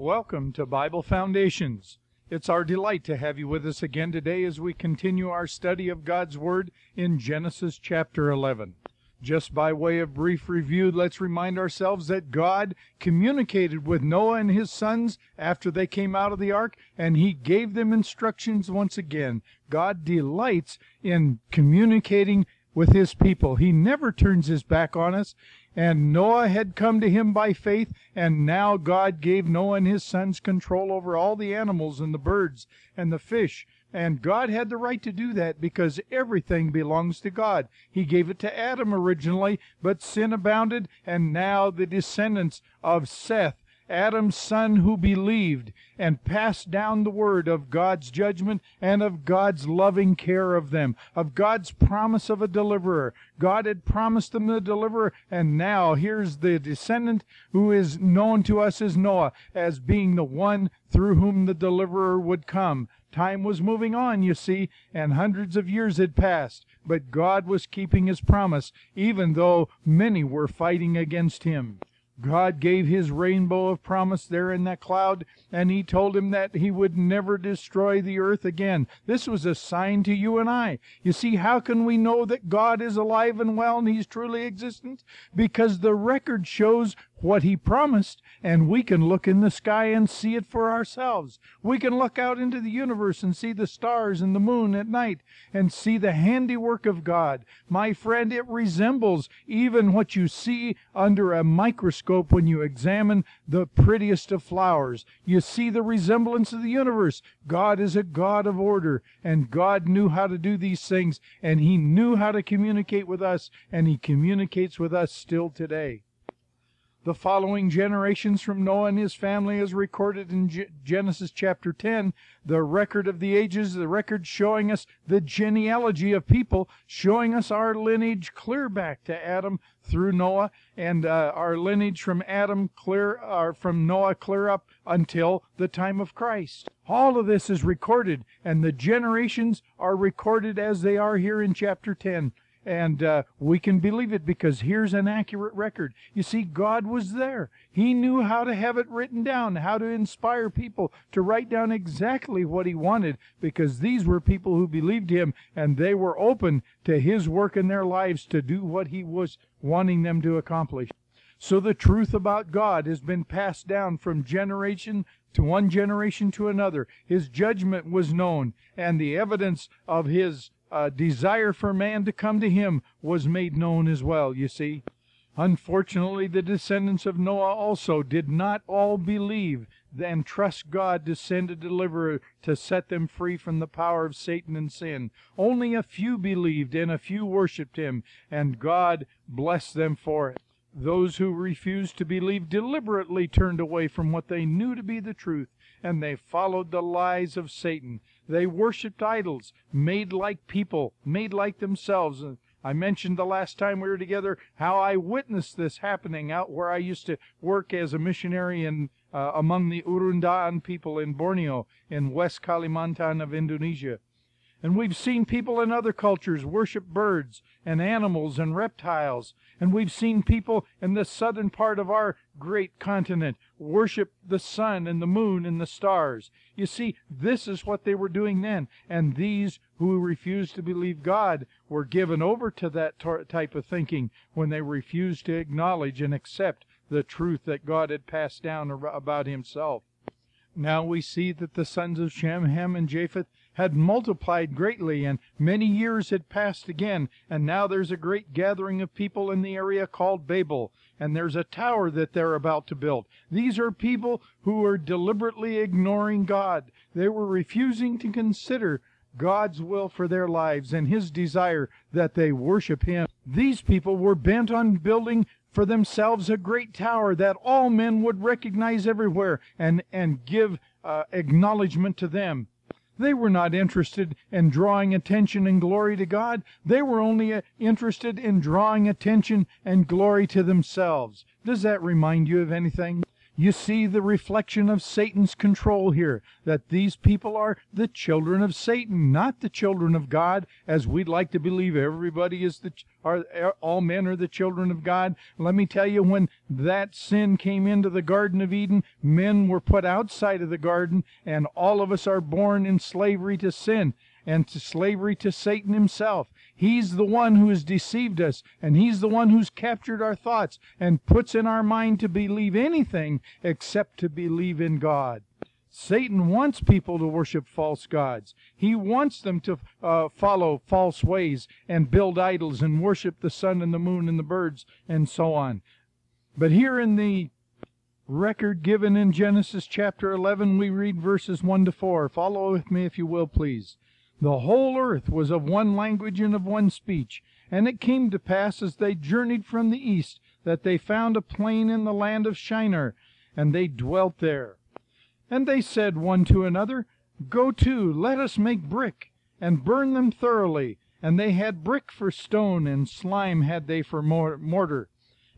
Welcome to Bible Foundations. It's our delight to have you with us again today as we continue our study of God's Word in Genesis chapter 11. Just by way of brief review, let's remind ourselves that God communicated with Noah and his sons after they came out of the ark, and he gave them instructions once again. God delights in communicating with his people. He never turns his back on us. And Noah had come to him by faith, and now God gave Noah and his sons control over all the animals and the birds and the fish. And God had the right to do that because everything belongs to God. He gave it to Adam originally, but sin abounded, and now the descendants of Seth Adam's son who believed and passed down the word of God's judgment and of God's loving care of them, of God's promise of a deliverer. God had promised them the deliverer, and now here's the descendant who is known to us as Noah, as being the one through whom the deliverer would come. Time was moving on, you see, and hundreds of years had passed, but God was keeping his promise, even though many were fighting against him. God gave his rainbow of promise there in that cloud, and he told him that he would never destroy the earth again. This was a sign to you and I. You see, how can we know that God is alive and well and he's truly existent? Because the record shows what he promised, and we can look in the sky and see it for ourselves. We can look out into the universe and see the stars and the moon at night and see the handiwork of God. My friend, it resembles even what you see under a microscope when you examine the prettiest of flowers. You see the resemblance of the universe. God is a God of order, and God knew how to do these things, and he knew how to communicate with us, and he communicates with us still today. The following generations from Noah and his family is recorded in G- Genesis chapter 10, the record of the ages, the record showing us the genealogy of people, showing us our lineage clear back to Adam through Noah, and uh, our lineage from Adam clear, or uh, from Noah clear up until the time of Christ. All of this is recorded, and the generations are recorded as they are here in chapter 10. And uh, we can believe it because here's an accurate record. You see, God was there. He knew how to have it written down, how to inspire people to write down exactly what He wanted because these were people who believed Him and they were open to His work in their lives to do what He was wanting them to accomplish. So the truth about God has been passed down from generation to one generation to another. His judgment was known, and the evidence of His uh, desire for man to come to him was made known as well, you see. Unfortunately, the descendants of Noah also did not all believe and trust God to send a deliverer to set them free from the power of Satan and sin. Only a few believed and a few worshiped him, and God blessed them for it. Those who refused to believe deliberately turned away from what they knew to be the truth, and they followed the lies of Satan. They worshiped idols, made like people, made like themselves. I mentioned the last time we were together how I witnessed this happening out where I used to work as a missionary in uh, among the Urundaan people in Borneo in West Kalimantan of Indonesia. And we've seen people in other cultures worship birds and animals and reptiles. And we've seen people in the southern part of our great continent worship the sun and the moon and the stars. You see, this is what they were doing then. And these who refused to believe God were given over to that type of thinking when they refused to acknowledge and accept the truth that God had passed down about himself. Now we see that the sons of Shem, Ham, and Japheth had multiplied greatly, and many years had passed again, and now there's a great gathering of people in the area called Babel, and there's a tower that they're about to build. These are people who are deliberately ignoring God. They were refusing to consider God's will for their lives and His desire that they worship Him. These people were bent on building for themselves a great tower that all men would recognize everywhere and, and give uh, acknowledgement to them. They were not interested in drawing attention and glory to God. They were only uh, interested in drawing attention and glory to themselves. Does that remind you of anything? You see the reflection of Satan's control here, that these people are the children of Satan, not the children of God, as we'd like to believe everybody is the are all men are the children of God. Let me tell you when that sin came into the garden of Eden, men were put outside of the garden and all of us are born in slavery to sin and to slavery to Satan himself. He's the one who has deceived us, and he's the one who's captured our thoughts and puts in our mind to believe anything except to believe in God. Satan wants people to worship false gods. He wants them to uh, follow false ways and build idols and worship the sun and the moon and the birds and so on. But here in the record given in Genesis chapter 11, we read verses 1 to 4. Follow with me if you will, please. The whole earth was of one language and of one speech. And it came to pass as they journeyed from the east that they found a plain in the land of Shinar, and they dwelt there. And they said one to another, Go to, let us make brick, and burn them thoroughly. And they had brick for stone, and slime had they for mortar.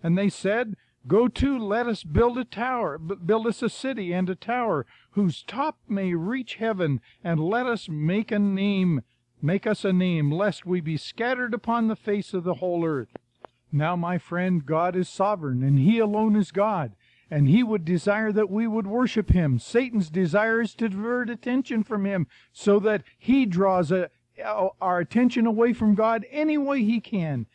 And they said, Go to, let us build a tower, build us a city and a tower, whose top may reach heaven, and let us make a name, make us a name, lest we be scattered upon the face of the whole earth. Now, my friend, God is sovereign, and He alone is God, and He would desire that we would worship Him. Satan's desire is to divert attention from Him, so that he draws a, our attention away from God any way he can.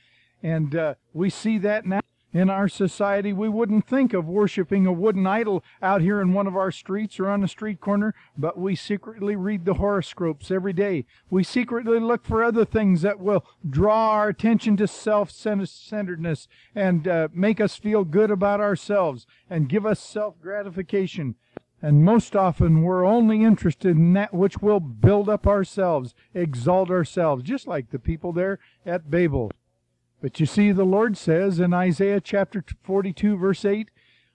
And uh, we see that now in our society, we wouldn't think of worshiping a wooden idol out here in one of our streets or on a street corner, but we secretly read the horoscopes every day. We secretly look for other things that will draw our attention to self centeredness and uh, make us feel good about ourselves and give us self gratification. And most often we're only interested in that which will build up ourselves, exalt ourselves, just like the people there at Babel. But you see, the Lord says in Isaiah chapter 42, verse 8,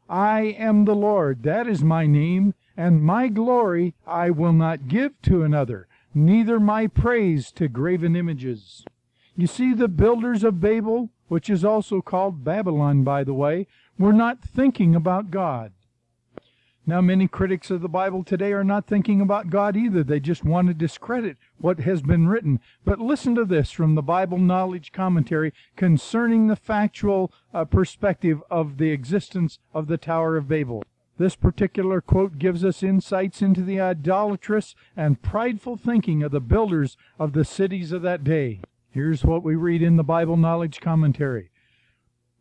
I am the Lord, that is my name, and my glory I will not give to another, neither my praise to graven images. You see, the builders of Babel, which is also called Babylon, by the way, were not thinking about God. Now, many critics of the Bible today are not thinking about God either. They just want to discredit what has been written. But listen to this from the Bible Knowledge Commentary concerning the factual uh, perspective of the existence of the Tower of Babel. This particular quote gives us insights into the idolatrous and prideful thinking of the builders of the cities of that day. Here's what we read in the Bible Knowledge Commentary.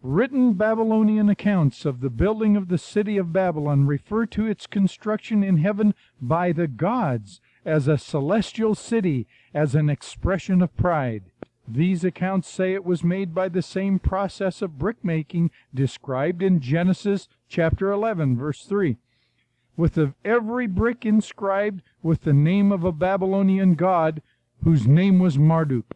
Written Babylonian accounts of the building of the city of Babylon refer to its construction in heaven by the gods as a celestial city, as an expression of pride. These accounts say it was made by the same process of brickmaking described in Genesis chapter 11, verse 3, with the, every brick inscribed with the name of a Babylonian god whose name was Marduk.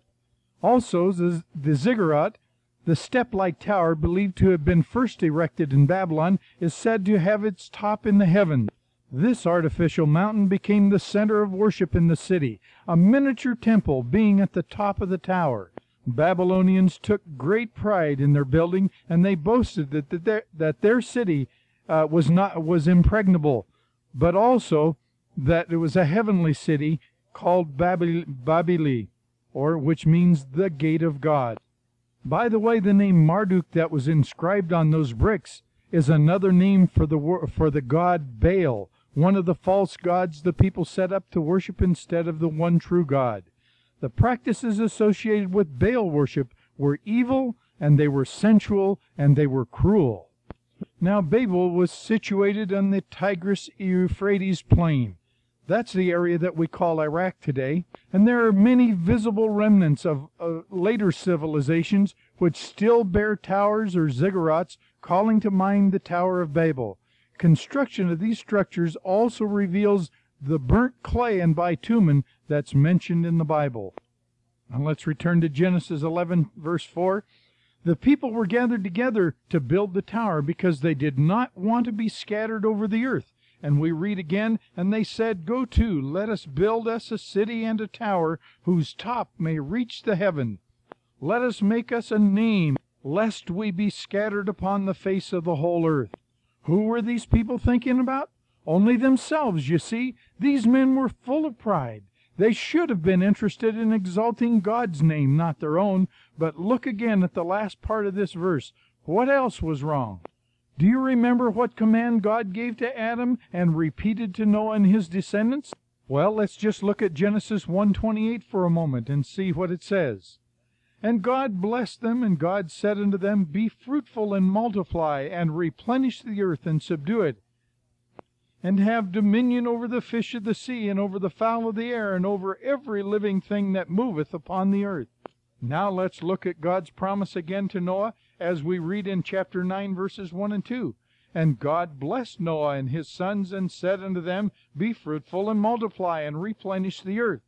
Also, the ziggurat the step-like tower, believed to have been first erected in Babylon, is said to have its top in the heavens. This artificial mountain became the center of worship in the city, a miniature temple being at the top of the tower. Babylonians took great pride in their building, and they boasted that their, that their city uh, was not was impregnable, but also that it was a heavenly city called Babili, or which means the gate of God. By the way, the name Marduk that was inscribed on those bricks is another name for the for the god Baal, one of the false gods the people set up to worship instead of the one true God. The practices associated with Baal worship were evil and they were sensual and they were cruel. Now Babel was situated on the Tigris Euphrates plain. That's the area that we call Iraq today, and there are many visible remnants of uh, later civilizations which still bear towers or ziggurats, calling to mind the Tower of Babel. Construction of these structures also reveals the burnt clay and bitumen that's mentioned in the Bible. Now let's return to Genesis 11, verse 4. The people were gathered together to build the tower because they did not want to be scattered over the earth. And we read again, and they said, Go to, let us build us a city and a tower, whose top may reach the heaven. Let us make us a name, lest we be scattered upon the face of the whole earth. Who were these people thinking about? Only themselves, you see. These men were full of pride. They should have been interested in exalting God's name, not their own. But look again at the last part of this verse. What else was wrong? Do you remember what command God gave to Adam and repeated to Noah and his descendants? Well, let's just look at Genesis 1:28 for a moment and see what it says. And God blessed them, and God said unto them, Be fruitful and multiply, and replenish the earth and subdue it, and have dominion over the fish of the sea, and over the fowl of the air, and over every living thing that moveth upon the earth. Now let's look at God's promise again to Noah as we read in chapter 9, verses 1 and 2. And God blessed Noah and his sons, and said unto them, Be fruitful and multiply, and replenish the earth.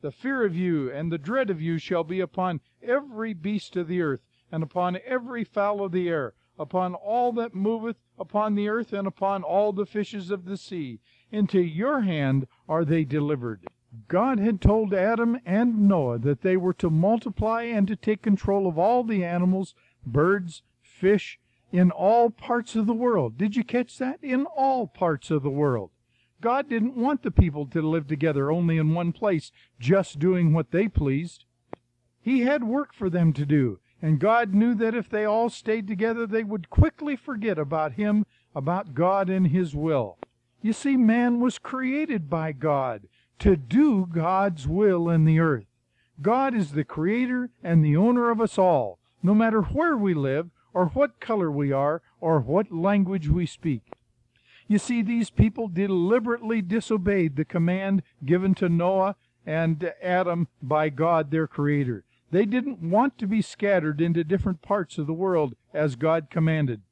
The fear of you and the dread of you shall be upon every beast of the earth, and upon every fowl of the air, upon all that moveth upon the earth, and upon all the fishes of the sea. Into your hand are they delivered. God had told Adam and Noah that they were to multiply and to take control of all the animals, birds, fish, in all parts of the world. Did you catch that? In all parts of the world. God didn't want the people to live together only in one place, just doing what they pleased. He had work for them to do, and God knew that if they all stayed together, they would quickly forget about Him, about God and His will. You see, man was created by God to do God's will in the earth. God is the creator and the owner of us all, no matter where we live, or what color we are, or what language we speak. You see, these people deliberately disobeyed the command given to Noah and Adam by God, their Creator. They didn't want to be scattered into different parts of the world as God commanded.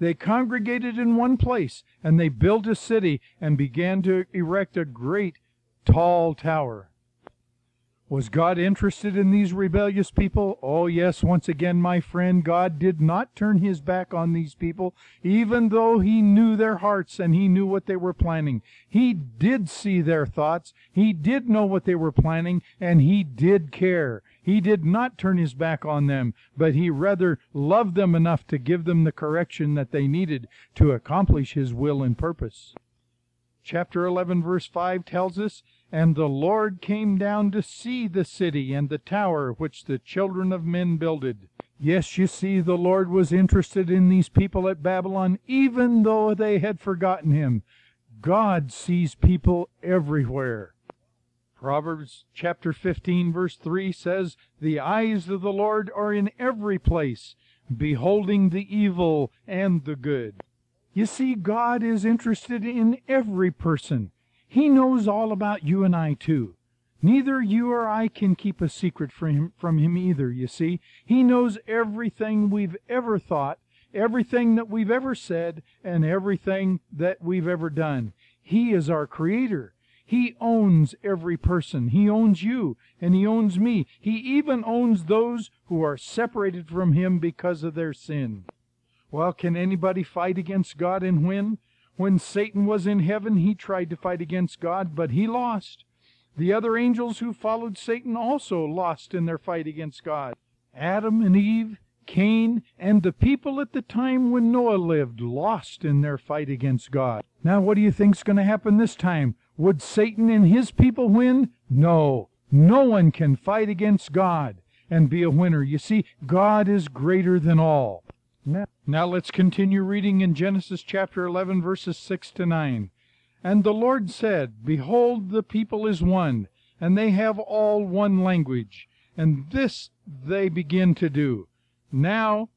They congregated in one place, and they built a city and began to erect a great, tall tower. Was God interested in these rebellious people? Oh, yes, once again, my friend, God did not turn his back on these people, even though he knew their hearts and he knew what they were planning. He did see their thoughts, he did know what they were planning, and he did care. He did not turn his back on them, but he rather loved them enough to give them the correction that they needed to accomplish his will and purpose. Chapter 11, verse 5 tells us, And the Lord came down to see the city and the tower which the children of men builded. Yes, you see, the Lord was interested in these people at Babylon, even though they had forgotten him. God sees people everywhere. Proverbs chapter 15, verse 3 says, The eyes of the Lord are in every place, beholding the evil and the good. You see, God is interested in every person. He knows all about you and I, too. Neither you or I can keep a secret from him, from him either, you see. He knows everything we've ever thought, everything that we've ever said, and everything that we've ever done. He is our Creator. He owns every person. He owns you, and He owns me. He even owns those who are separated from Him because of their sin. Well, can anybody fight against God and win? When Satan was in heaven, he tried to fight against God, but he lost. The other angels who followed Satan also lost in their fight against God. Adam and Eve, Cain, and the people at the time when Noah lived lost in their fight against God. Now, what do you think's going to happen this time? Would Satan and his people win? No. No one can fight against God and be a winner. You see, God is greater than all. Now, now let's continue reading in Genesis chapter 11, verses 6 to 9. And the Lord said, Behold, the people is one, and they have all one language, and this they begin to do. Now,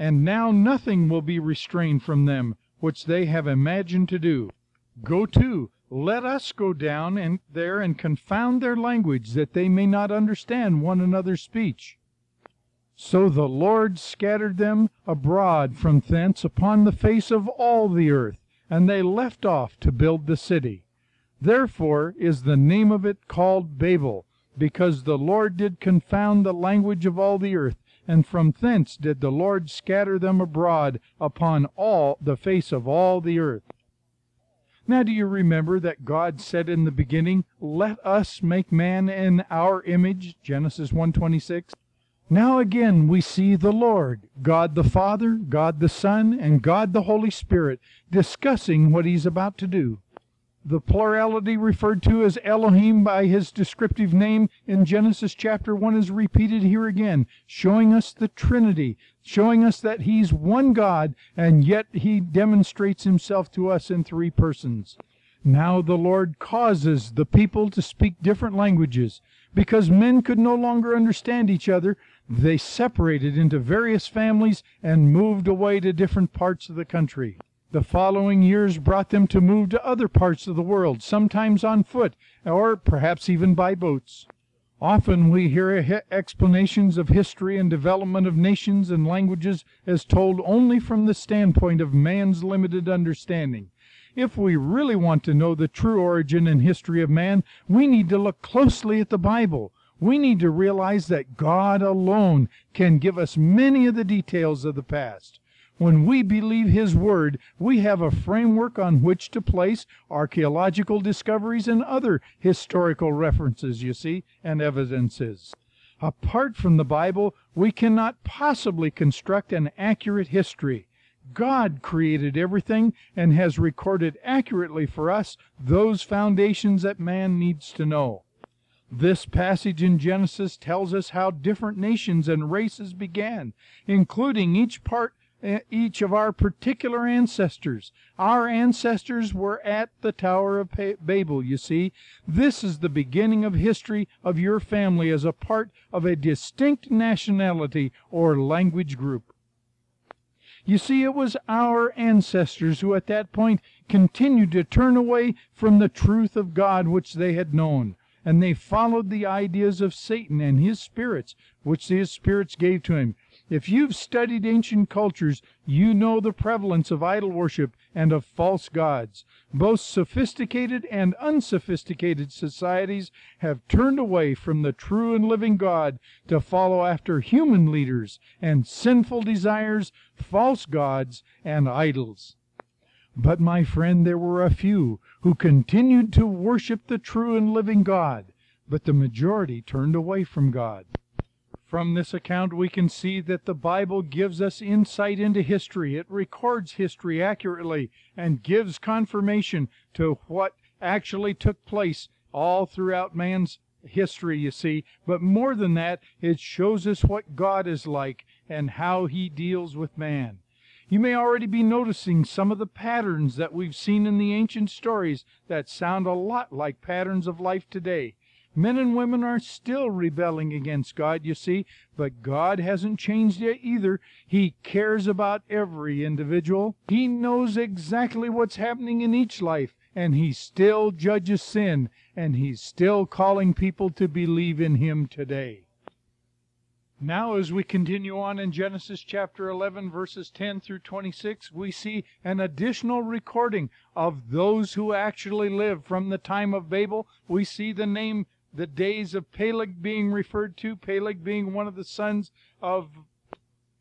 and now nothing will be restrained from them, which they have imagined to do. Go to, let us go down and there and confound their language, that they may not understand one another's speech. So the Lord scattered them abroad from thence upon the face of all the earth, and they left off to build the city. Therefore is the name of it called Babel, because the Lord did confound the language of all the earth, and from thence did the Lord scatter them abroad upon all the face of all the earth. Now do you remember that God said in the beginning, Let us make man in our image, Genesis 1:26? Now again we see the Lord, God the Father, God the Son, and God the Holy Spirit discussing what he's about to do. The plurality referred to as Elohim by his descriptive name in Genesis chapter 1 is repeated here again, showing us the Trinity, showing us that he's one God, and yet he demonstrates himself to us in three persons. Now the Lord causes the people to speak different languages. Because men could no longer understand each other, they separated into various families and moved away to different parts of the country. The following years brought them to move to other parts of the world, sometimes on foot, or perhaps even by boats. Often we hear explanations of history and development of nations and languages as told only from the standpoint of man's limited understanding. If we really want to know the true origin and history of man, we need to look closely at the Bible. We need to realize that God alone can give us many of the details of the past. When we believe His Word, we have a framework on which to place archaeological discoveries and other historical references, you see, and evidences. Apart from the Bible, we cannot possibly construct an accurate history. God created everything and has recorded accurately for us those foundations that man needs to know. This passage in Genesis tells us how different nations and races began, including each part eh, each of our particular ancestors. Our ancestors were at the Tower of Babel, you see. This is the beginning of history of your family as a part of a distinct nationality or language group. You see, it was our ancestors who at that point continued to turn away from the truth of God which they had known, and they followed the ideas of Satan and his spirits, which his spirits gave to him. If you've studied ancient cultures, you know the prevalence of idol worship and of false gods. Both sophisticated and unsophisticated societies have turned away from the true and living God to follow after human leaders and sinful desires, false gods, and idols. But, my friend, there were a few who continued to worship the true and living God, but the majority turned away from God. From this account, we can see that the Bible gives us insight into history. It records history accurately and gives confirmation to what actually took place all throughout man's history, you see. But more than that, it shows us what God is like and how he deals with man. You may already be noticing some of the patterns that we've seen in the ancient stories that sound a lot like patterns of life today. Men and women are still rebelling against God, you see, but God hasn't changed yet either. He cares about every individual. He knows exactly what's happening in each life, and He still judges sin, and He's still calling people to believe in Him today. Now, as we continue on in Genesis chapter 11, verses 10 through 26, we see an additional recording of those who actually lived from the time of Babel. We see the name the days of Peleg being referred to, Peleg being one of the sons of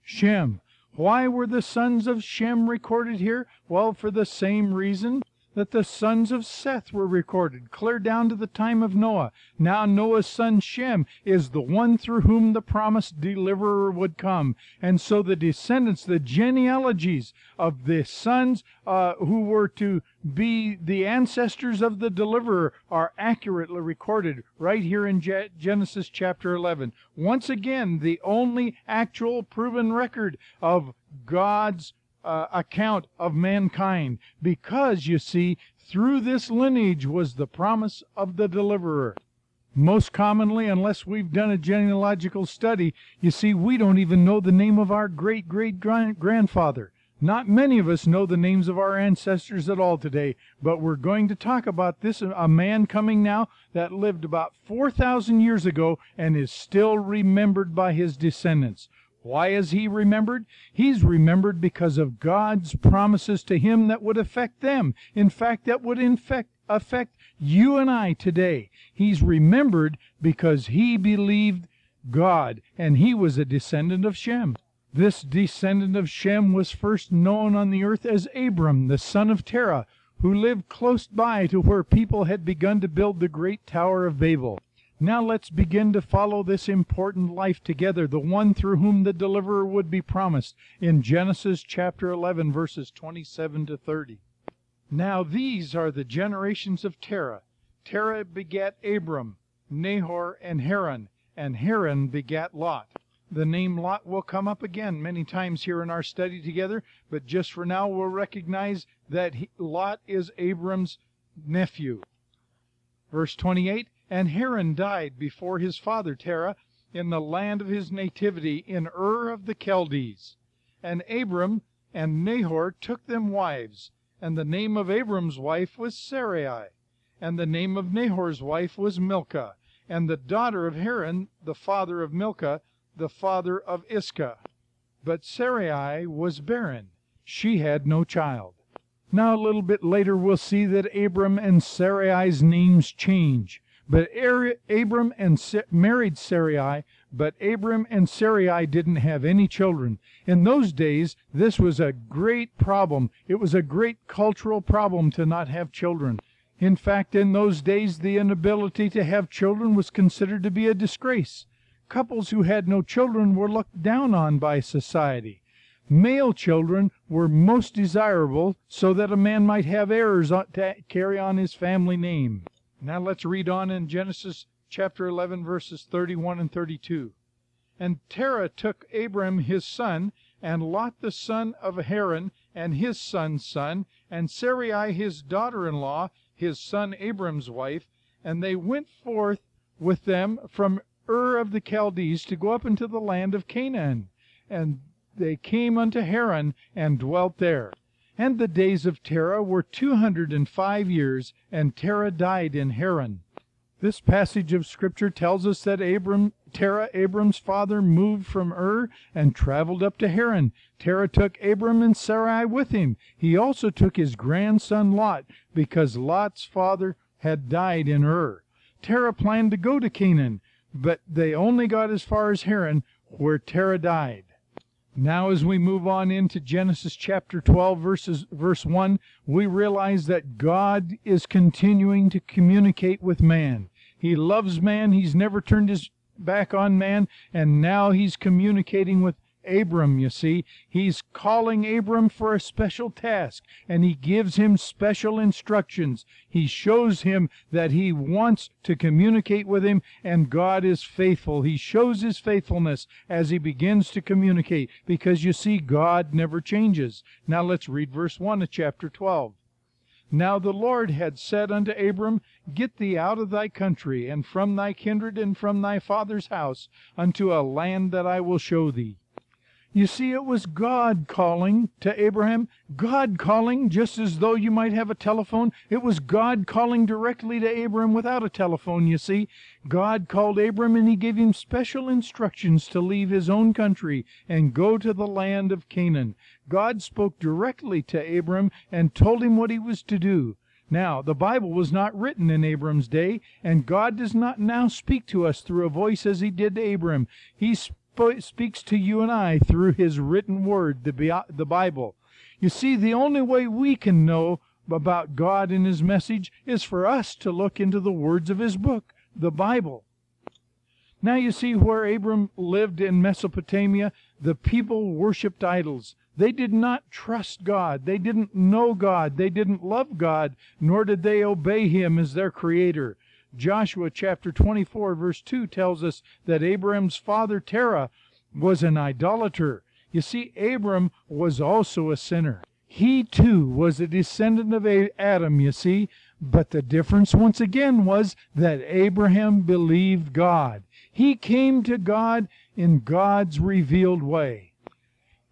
Shem. Why were the sons of Shem recorded here? Well, for the same reason that the sons of Seth were recorded, clear down to the time of Noah. Now Noah's son Shem is the one through whom the promised deliverer would come. And so the descendants, the genealogies of the sons uh, who were to be the ancestors of the deliverer are accurately recorded right here in Je- Genesis chapter 11. Once again, the only actual proven record of God's uh, account of mankind because, you see, through this lineage was the promise of the deliverer. Most commonly, unless we've done a genealogical study, you see, we don't even know the name of our great great grandfather. Not many of us know the names of our ancestors at all today, but we're going to talk about this a man coming now that lived about 4,000 years ago and is still remembered by his descendants. Why is he remembered? He's remembered because of God's promises to him that would affect them. In fact, that would infect, affect you and I today. He's remembered because he believed God and he was a descendant of Shem. This descendant of Shem was first known on the earth as Abram, the son of Terah, who lived close by to where people had begun to build the great Tower of Babel. Now let's begin to follow this important life together, the one through whom the deliverer would be promised, in Genesis chapter 11, verses 27 to 30. Now these are the generations of Terah. Terah begat Abram, Nahor, and Haran, and Haran begat Lot. The name Lot will come up again many times here in our study together, but just for now we'll recognize that he, Lot is Abram's nephew. Verse 28 And Haran died before his father Terah in the land of his nativity in Ur of the Chaldees. And Abram and Nahor took them wives, and the name of Abram's wife was Sarai, and the name of Nahor's wife was Milcah, and the daughter of Haran, the father of Milcah, the father of Iscah. But Sarai was barren, she had no child. Now, a little bit later, we'll see that Abram and Sarai's names change. But Abram and married Sarai, but Abram and Sarai didn't have any children. In those days, this was a great problem. It was a great cultural problem to not have children. In fact, in those days, the inability to have children was considered to be a disgrace. Couples who had no children were looked down on by society. Male children were most desirable so that a man might have heirs to carry on his family name. Now let's read on in Genesis chapter 11, verses 31 and 32. And Terah took Abram his son, and Lot the son of Haran, and his son's son, and Sarai his daughter in law, his son Abram's wife, and they went forth with them from Ur of the Chaldees to go up into the land of Canaan. And they came unto Haran, and dwelt there. And the days of Terah were two hundred and five years, and Terah died in Haran. This passage of Scripture tells us that Abram, Terah, Abram's father, moved from Ur and traveled up to Haran. Terah took Abram and Sarai with him. He also took his grandson Lot, because Lot's father had died in Ur. Terah planned to go to Canaan, but they only got as far as Haran, where Terah died. Now, as we move on into Genesis chapter 12, verses, verse 1, we realize that God is continuing to communicate with man. He loves man, He's never turned His back on man, and now He's communicating with Abram, you see. He's calling Abram for a special task, and he gives him special instructions. He shows him that he wants to communicate with him, and God is faithful. He shows his faithfulness as he begins to communicate, because you see, God never changes. Now let's read verse 1 of chapter 12. Now the Lord had said unto Abram, Get thee out of thy country, and from thy kindred, and from thy father's house, unto a land that I will show thee. You see, it was God calling to Abraham, God calling just as though you might have a telephone. It was God calling directly to Abraham without a telephone, you see. God called Abram and he gave him special instructions to leave his own country and go to the land of Canaan. God spoke directly to Abram and told him what he was to do. Now, the Bible was not written in Abram's day, and God does not now speak to us through a voice as he did to Abram. He speaks to you and I through His written word, the, the Bible. You see, the only way we can know about God and His message is for us to look into the words of His book, the Bible. Now you see where Abram lived in Mesopotamia, the people worshiped idols. They did not trust God. They didn't know God. They didn't love God, nor did they obey Him as their Creator. Joshua chapter 24, verse 2 tells us that Abraham's father Terah was an idolater. You see, Abram was also a sinner. He too was a descendant of Adam, you see, but the difference once again was that Abraham believed God. He came to God in God's revealed way.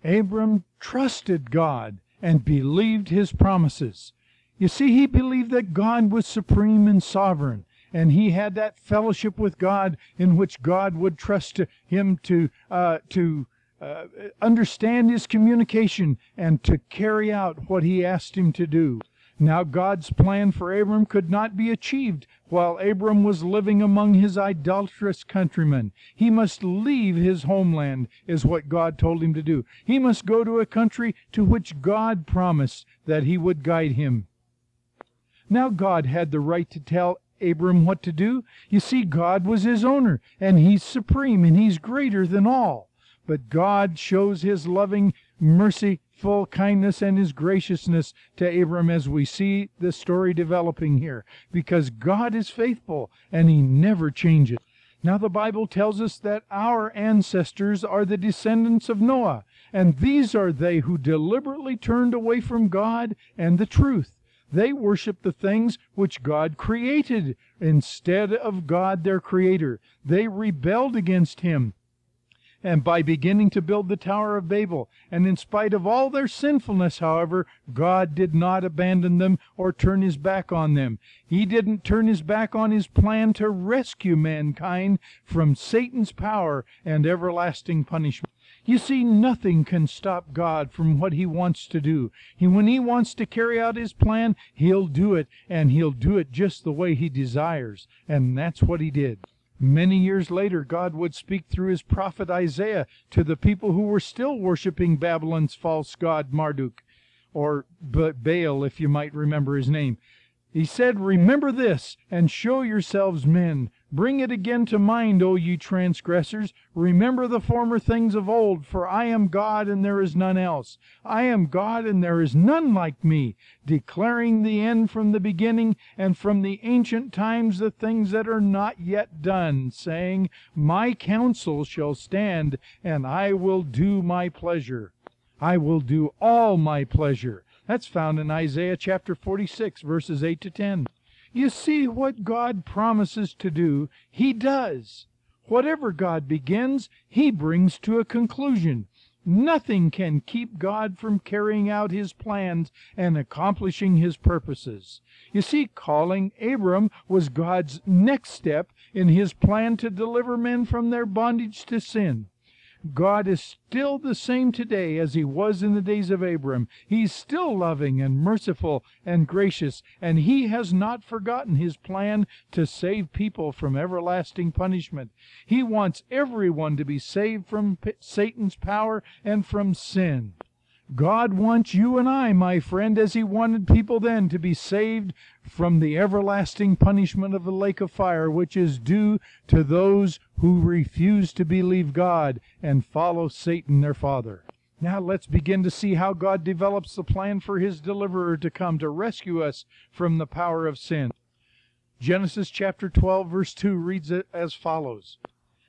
Abram trusted God and believed his promises. You see, he believed that God was supreme and sovereign, and he had that fellowship with God in which God would trust him to uh, to uh, understand his communication and to carry out what he asked him to do. Now God's plan for Abram could not be achieved while Abram was living among his idolatrous countrymen. He must leave his homeland, is what God told him to do. He must go to a country to which God promised that he would guide him. Now God had the right to tell Abram what to do? You see, God was his owner, and he's supreme, and he's greater than all. But God shows his loving, merciful kindness and his graciousness to Abram as we see the story developing here, because God is faithful and he never changes. Now, the Bible tells us that our ancestors are the descendants of Noah, and these are they who deliberately turned away from God and the truth. They worshiped the things which God created instead of God their creator. They rebelled against him and by beginning to build the Tower of Babel. And in spite of all their sinfulness, however, God did not abandon them or turn his back on them. He didn't turn his back on his plan to rescue mankind from Satan's power and everlasting punishment. You see, nothing can stop God from what He wants to do. He, when He wants to carry out His plan, He'll do it, and He'll do it just the way He desires. And that's what He did. Many years later, God would speak through His prophet Isaiah to the people who were still worshiping Babylon's false god Marduk, or Baal, if you might remember his name. He said, Remember this, and show yourselves men. Bring it again to mind, O ye transgressors. Remember the former things of old, for I am God, and there is none else. I am God, and there is none like me, declaring the end from the beginning, and from the ancient times the things that are not yet done, saying, My counsel shall stand, and I will do my pleasure. I will do all my pleasure. That's found in Isaiah chapter 46, verses 8 to 10. You see, what God promises to do, He does. Whatever God begins, He brings to a conclusion. Nothing can keep God from carrying out His plans and accomplishing His purposes. You see, calling Abram was God's next step in His plan to deliver men from their bondage to sin. God is still the same today as he was in the days of Abram. He's still loving and merciful and gracious, and he has not forgotten his plan to save people from everlasting punishment. He wants everyone to be saved from Satan's power and from sin. God wants you and I, my friend, as He wanted people then, to be saved from the everlasting punishment of the lake of fire, which is due to those who refuse to believe God and follow Satan their father. Now let's begin to see how God develops the plan for His deliverer to come to rescue us from the power of sin. Genesis chapter 12, verse 2 reads it as follows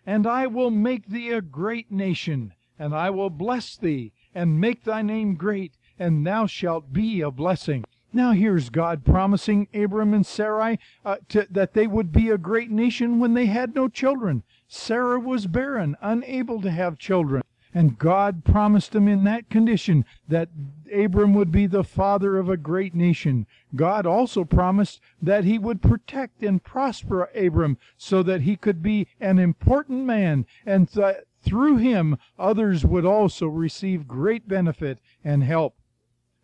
And I will make thee a great nation, and I will bless thee and make thy name great, and thou shalt be a blessing. Now here's God promising Abram and Sarai uh, to, that they would be a great nation when they had no children. Sarah was barren, unable to have children. And God promised them in that condition that Abram would be the father of a great nation. God also promised that he would protect and prosper Abram so that he could be an important man and that through him, others would also receive great benefit and help.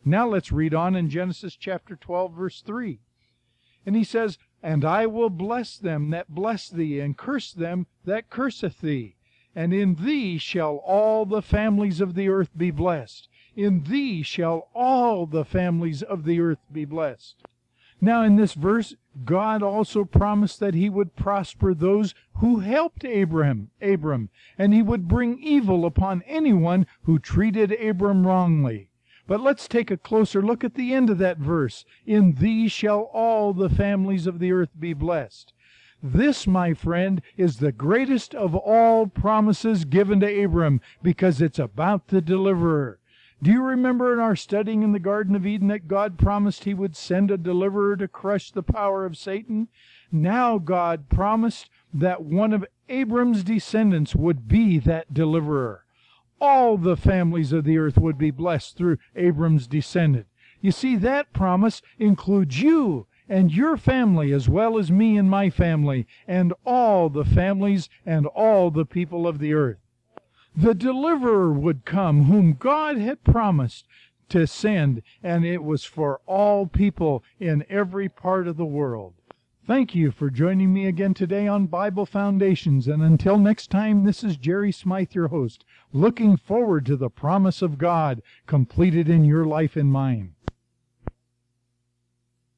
Now let's read on in Genesis chapter 12, verse 3. And he says, And I will bless them that bless thee, and curse them that curseth thee. And in thee shall all the families of the earth be blessed. In thee shall all the families of the earth be blessed. Now, in this verse, God also promised that he would prosper those who helped Abram, Abram, and he would bring evil upon anyone who treated Abram wrongly. But let's take a closer look at the end of that verse. In thee shall all the families of the earth be blessed. This, my friend, is the greatest of all promises given to Abram because it's about the deliverer. Do you remember in our studying in the Garden of Eden that God promised he would send a deliverer to crush the power of Satan? Now God promised that one of Abram's descendants would be that deliverer. All the families of the earth would be blessed through Abram's descendant. You see, that promise includes you and your family as well as me and my family, and all the families and all the people of the earth the deliverer would come whom God had promised to send, and it was for all people in every part of the world. Thank you for joining me again today on Bible Foundations, and until next time, this is Jerry Smyth, your host, looking forward to the promise of God completed in your life and mine.